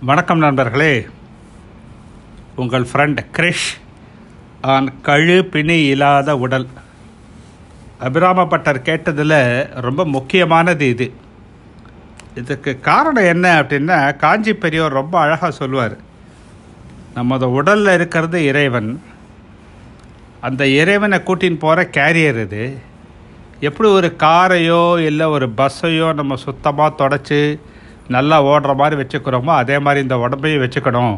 வணக்கம் நண்பர்களே. உங்கள் ஃப்ரெண்ட் கிரிஷ் ஆன் கழு பிணி இல்லாத உடல். அபிராமப்பட்டர் கேட்டதில் ரொம்ப முக்கியமானது இது. இதுக்கு காரணம் என்ன அப்படின்னா காஞ்சி பெரியவர் ரொம்ப அழகாக சொல்லுவார். நமது உடலில் இருக்கிறது இறைவன். அந்த இறைவனை கூட்டின்னு போகிற கேரியர் இது. எப்படி ஒரு காரையோ இல்லை ஒரு பஸ்ஸையோ நம்ம சுத்தமாக தொடச்சி நல்லா ஓடுற மாதிரி வச்சுக்கிறோமோ அதே மாதிரி இந்த உடம்பையும் வச்சுக்கணும்.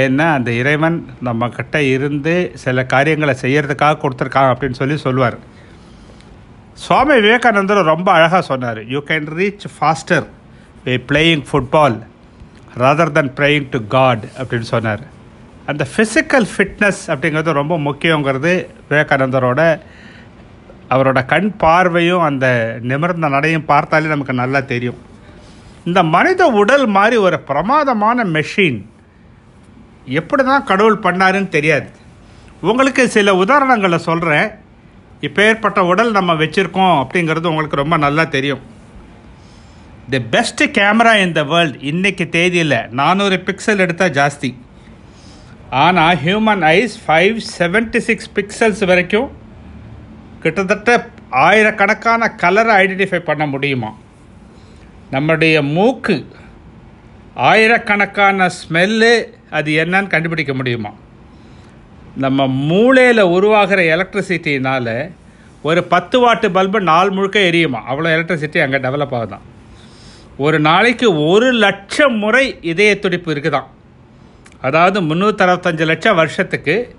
ஏன்னா அந்த இறைவன் நம்மக்கிட்ட இருந்து சில காரியங்களை செய்யறதுக்காக கொடுத்துருக்காங்க அப்படின்னு சொல்லி சொல்லுவார். சுவாமி விவேகானந்தர் ரொம்ப அழகாக சொன்னார் you can reach faster by playing football rather then praying to God அப்படின்னு சொன்னார். அந்த ஃபிசிக்கல் ஃபிட்னஸ் அப்படிங்கிறது ரொம்ப முக்கியங்கிறது விவேகானந்தரோட அவரோட கண் பார்வையும் அந்த நிமிர்ந்த நடையும் பார்த்தாலே நமக்கு நல்லா தெரியும். இந்த மனித உடல் மாதிரி ஒரு பிரமாதமான மெஷின் எப்படி தான் கடவுள் பண்ணாருன்னு தெரியாது. உங்களுக்கு சில உதாரணங்களை சொல்கிறேன் இப்போ ஏற்பட்ட உடல் நம்ம வச்சுருக்கோம் அப்படிங்கிறது உங்களுக்கு ரொம்ப நல்லா தெரியும். The best camera in the world இன்றைக்கு தேதியில் நானூறு பிக்சல் எடுத்தால் ஜாஸ்தி. ஆனால் human eyes five seventy six pixels வரைக்கும் கிட்டத்தட்ட ஆயிரக்கணக்கான கலரை ஐடென்டிஃபை பண்ண முடியுமா? நம்முடைய மூக்கு ஆயிரக்கணக்கான ஸ்மெல்லு அது என்னன்னு கண்டுபிடிக்க முடியுமா? நம்ம மூளையில் உருவாகிற எலக்ட்ரிசிட்டினால் ஒரு பத்து வாட்டு பல்பு நாள் முழுக்க எரியுமா? அவ்வளோ எலக்ட்ரிசிட்டி அங்கே டெவலப் ஆகுதான். ஒரு நாளைக்கு ஒரு லட்சம் முறை இதய துடிப்பு இருக்குதான். அதாவது முந்நூற்றஞ்சு லட்சம் வருஷத்துக்கு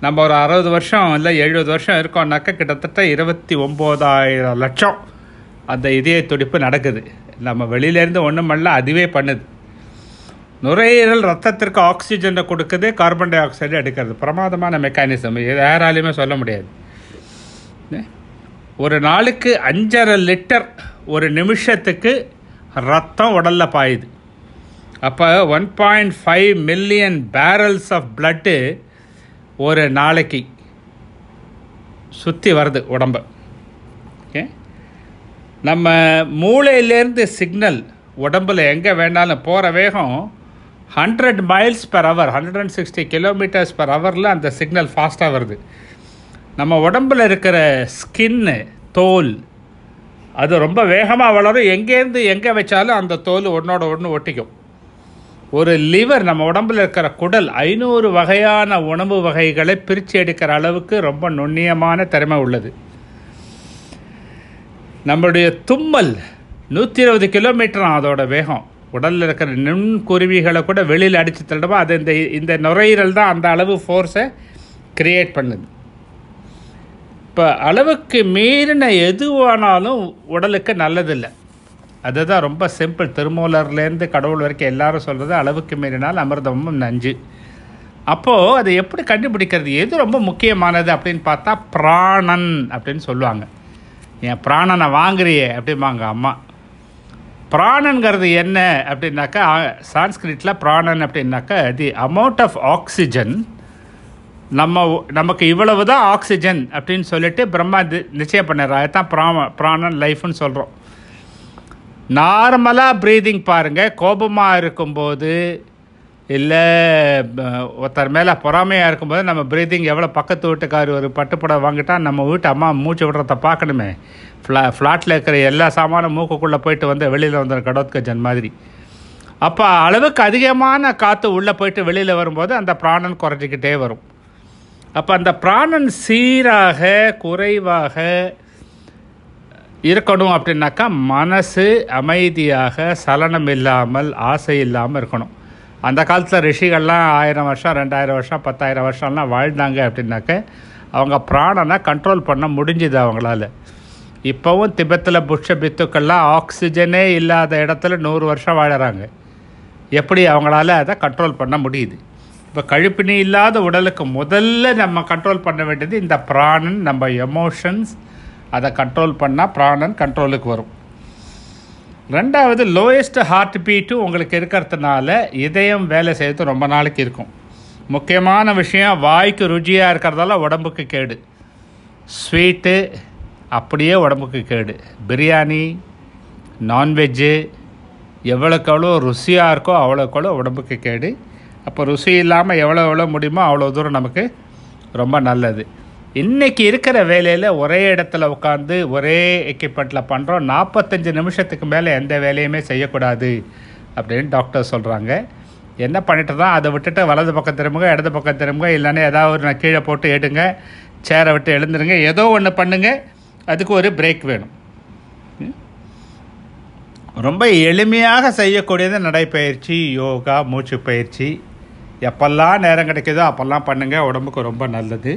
நம்ம ஒரு அறுபது வருஷம் இல்லை எழுபது வருஷம் இருக்கோம்னாக்க கிட்டத்தட்ட இருபத்தி ஒம்போதாயிரம் லட்சம் அந்த இதய துடிப்பு நடக்குது. நம்ம வெளியிலேருந்து ஒன்றும் பண்ணல அதுவே பண்ணுது. நுரையீரல் ரத்தத்திற்கு ஆக்சிஜனை கொடுக்குது கார்பன் டை ஆக்சைடு எடுக்கிறது. பிரமாதமான மெக்கானிசம் இது யாராலையுமே சொல்ல முடியாது. ஒரு நாளுக்கு அஞ்சரை லிட்டர் ஒரு நிமிஷத்துக்கு ரத்தம் உடலில் பாயுது. அப்போ one point five million barrels of blood ஒரு நாளைக்கு சுற்றி வருது உடம்பு. நம்ம மூளையிலேருந்து சிக்னல் உடம்புல எங்கே வேணாலும் போகிற வேகம் hundred miles per hour hundred and sixty kilometers per ஹவரில் அந்த சிக்னல் ஃபாஸ்ட்டாக வருது. நம்ம உடம்பில் இருக்கிற ஸ்கின்னு தோல் அது ரொம்ப வேகமாக வளரும். எங்கேருந்து எங்கே வச்சாலும் அந்த தோல் ஒன்றோட ஒன்று ஒட்டிக்கும். ஒரு லிவர் நம்ம உடம்பில் இருக்கிற குடல் ஐநூறு வகையான உணவு வகைகளை பிரித்து எடுக்கிற அளவுக்கு ரொம்ப நுண்ணியமான திறமை உள்ளது. நம்மளுடைய தும்மல் நூற்றி இருபது கிலோமீட்டர் அதோட வேகம். உடலில் இருக்கிற நுண்குருவிகளை கூட வெளியில் அடித்து தள்ளுமா அது இந்த இந்த நுரையீரல் தான் அந்த அளவு ஃபோர்ஸை கிரியேட் பண்ணுது. இப்போ அளவுக்கு மீறின எதுவானாலும் உடலுக்கு நல்லதில்லை. அதுதான் ரொம்ப சிம்பிள் திருமூலர்லேருந்து கடவுள் வரைக்கும் எல்லாரும் சொல்கிறது அளவுக்கு மீறினால் அமிர்தமும் நஞ்சு. அப்போது அதை எப்படி கண்டுபிடிக்கிறது? எது ரொம்ப முக்கியமானது அப்படின்னு பார்த்தா பிராணன் அப்படின்னு சொல்லுவாங்க. என் பிராணனை வாங்குறியே அப்படிம்பாங்க அம்மா. பிராணங்கிறது என்ன அப்படின்னாக்கா சான்ஸ்கிரிட்டில் பிராணன் அப்படின்னாக்கா தி அமௌண்ட் ஆஃப் ஆக்சிஜன் நம்ம நமக்கு இவ்வளவு தான் ஆக்சிஜன் அப்படின்னு சொல்லிட்டு பிரம்மா நிச்சயம் பண்ணுறாரு அதுதான் பிராம பிராணன் லைஃப்னு சொல்கிறோம் நார்மலாக ப்ரீதிங் பாருங்கள் கோபமாக இருக்கும்போது இல்லை ஒருத்தர் மேலே பொறாமையாக இருக்கும்போது நம்ம ப்ரீதிங் எவ்வளோ பக்கத்து வீட்டுக்கார் ஒரு பட்டுப்படம் வாங்கிட்டா நம்ம வீட்டு அம்மா மூச்சு விடுறத பார்க்கணுமே. ஃப்ளா ஃப்ளாட்டில் இருக்கிற எல்லா சாமானும் மூக்குக்குள்ளே போயிட்டு வந்து வெளியில் வந்துடும் கடோத்கஜன் மாதிரி. அப்போ அளவுக்கு அதிகமான காற்று உள்ளே போயிட்டு வெளியில் வரும்போது அந்த பிராணன் குறைஞ்சிக்கிட்டே வரும். அப்போ அந்த பிராணன் சீராக குறைவாக இருக்கணும் அப்படின்னாக்கா மனசு அமைதியாக சலனம் இல்லாமல் ஆசை இல்லாமல் இருக்கணும். அந்த காலத்தில் ரிஷிகள்லாம் ஆயிரம் வருஷம் ரெண்டாயிரம் வருஷம் பத்தாயிரம் வருஷம்லாம் வாழ்ந்தாங்க அப்படின்னாக்க அவங்க பிராணனை கண்ட்ரோல் பண்ண முடிஞ்சுது அவங்களால. இப்போவும் திபத்தில் புஷ்ஷ பித்துக்கள்லாம் ஆக்சிஜனே இல்லாத இடத்துல நூறு வருஷம் வாழறாங்க. எப்படி அவங்களால அதை கண்ட்ரோல் பண்ண முடியுது? இப்போ கழிப்பினி இல்லாத உடலுக்கு முதல்ல நம்ம கண்ட்ரோல் பண்ண வேண்டியது இந்த பிராணன் நம்ம எமோஷன்ஸ் அதை கண்ட்ரோல் பண்ணால் பிராணன் கண்ட்ரோலுக்கு வரும். ரெண்டாவது லோயஸ்ட் ஹார்ட் பீட்டும் உங்களுக்கு இருக்கிறதுனால இதயம் வேலை செய்யறது ரொம்ப நாளைக்கு இருக்கும். முக்கியமான விஷயம் வாய்க்கு ருச்சியாக இருக்கிறதால உடம்புக்கு கேடு. ஸ்வீட்டு அப்படியே உடம்புக்கு கேடு. பிரியாணி நான்வெஜ்ஜு எவ்வளோக்கு எவ்வளோ ருசியாக இருக்கோ அவ்வளோக்கு எவ்வளோ உடம்புக்கு கேடு. அப்போ ருசி இல்லாமல் எவ்வளோ எவ்வளோ முடியுமோ அவ்வளோ தூரம் நமக்கு ரொம்ப நல்லது. இன்றைக்கி இருக்கிற வேலையில் ஒரே இடத்துல உட்காந்து ஒரே எக்யூப்மெண்ட்டில் பண்ணுறோம் நாற்பத்தஞ்சு நிமிஷத்துக்கு மேலே எந்த வேலையுமே செய்யக்கூடாது அப்படின்னு டாக்டர் சொல்கிறாங்க என்ன பண்ணிட்டு தான் அதை விட்டுட்டு வலது பக்கம் திரும்புங்க இடது பக்கம் திரும்புங்க இல்லைன்னா ஏதாவது ஒரு நான் கீழே போட்டு எடுங்க சேரை விட்டு எழுந்துருங்க ஏதோ ஒன்று பண்ணுங்க அதுக்கு ஒரு பிரேக் வேணும். ரொம்ப எளிமையாக செய்யக்கூடியது நடைப்பயிற்சி யோகா மூச்சு பயிற்சி எப்பெல்லாம் நேரம் கிடைக்குதோ அப்போல்லாம் பண்ணுங்கள் உடம்புக்கு ரொம்ப நல்லது.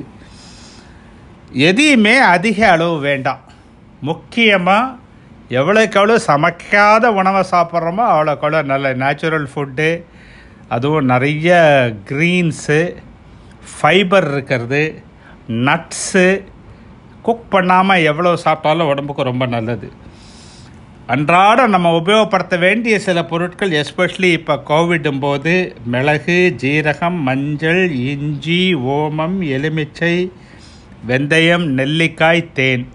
எதையுமே அதிக அளவு வேண்டாம். முக்கியமாக எவ்வளோக்கு எவ்வளோ சமைக்காத உணவை சாப்பிட்றோமோ அவ்வளோக்கு அவ்வளோ நல்ல நேச்சுரல் ஃபுட்டு அதுவும் நிறைய க்ரீன்ஸு ஃபைபர் இருக்கிறது நட்ஸு குக் பண்ணாமல் எவ்வளோ சாப்பிட்டாலும் உடம்புக்கு ரொம்ப நல்லது. அன்றாடம் நம்ம உபயோகப்படுத்த வேண்டிய சில பொருட்கள் எஸ்பெஷலி இப்போ கோவிடும் போது மிளகு ஜீரகம் மஞ்சள் இஞ்சி ஓமம் எலுமிச்சை வெந்தயம் நெல்லிக்காய் தேன்.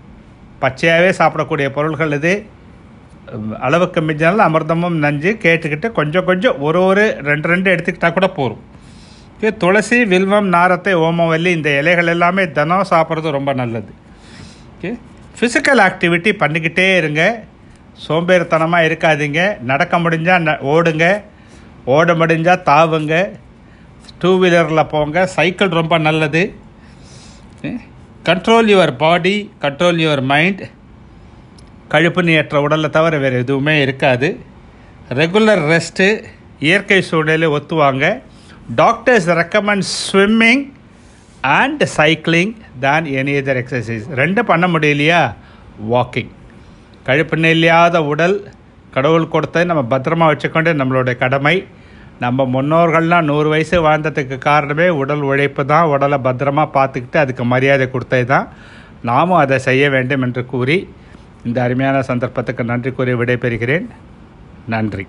பச்சையாகவே சாப்பிடக்கூடிய பொருள்கள் இது. அளவுக்கு மிஞ்சினாலும் அமிர்தமும் நஞ்சு கேட்டுக்கிட்டு கொஞ்சம் கொஞ்சம் ஒரு ஒரு ரெண்டு ரெண்டு எடுத்துக்கிட்டால் கூட போதும். இது துளசி வில்வம் நாரத்தை ஓமவல்லி இந்த இலைகள் எல்லாமே தினம் சாப்பிட்றது ரொம்ப நல்லது. ஓகே. ஃபிசிக்கல் ஆக்டிவிட்டி பண்ணிக்கிட்டே இருங்க. சோம்பேறித்தனமாக இருக்காதீங்க. நடக்க முடிஞ்சால் ந- ஓடுங்க. ஓட முடிஞ்சால் தாவுங்க. டூ வீலரில் போங்க. சைக்கிள் ரொம்ப நல்லது. Control your body control your mind கழுப்பு நீற்ற உடலை தவிர வேறு எதுவுமே இருக்காது. ரெகுலர் ரெஸ்ட்டு இயற்கை சூழலில் ஒத்துவாங்க. Doctors recommend swimming and cycling தான் எனி இதர் எக்ஸசைஸ் ரெண்டு பண்ண முடியலையா? வாக்கிங் கழுப்பு இல்லாத உடல் கடவுள் கொடுத்த நம்ம பத்திரமா வச்சுக்கொண்டு நம்மளுடைய கடமை. நம்ம முன்னோர்கள்லாம் நூறு வயசு வாழ்ந்ததுக்கு காரணமே உடல் உழைப்பு தான். உடலை பத்திரமா பார்த்துக்கிட்டு அதுக்கு மரியாதை கொடுத்தது தான். நாமும் அதை செய்ய வேண்டும் என்று கூறி இந்த அருமையான சந்தர்ப்பத்துக்கு நன்றி கூறி விடைபெறுகிறேன். நன்றி.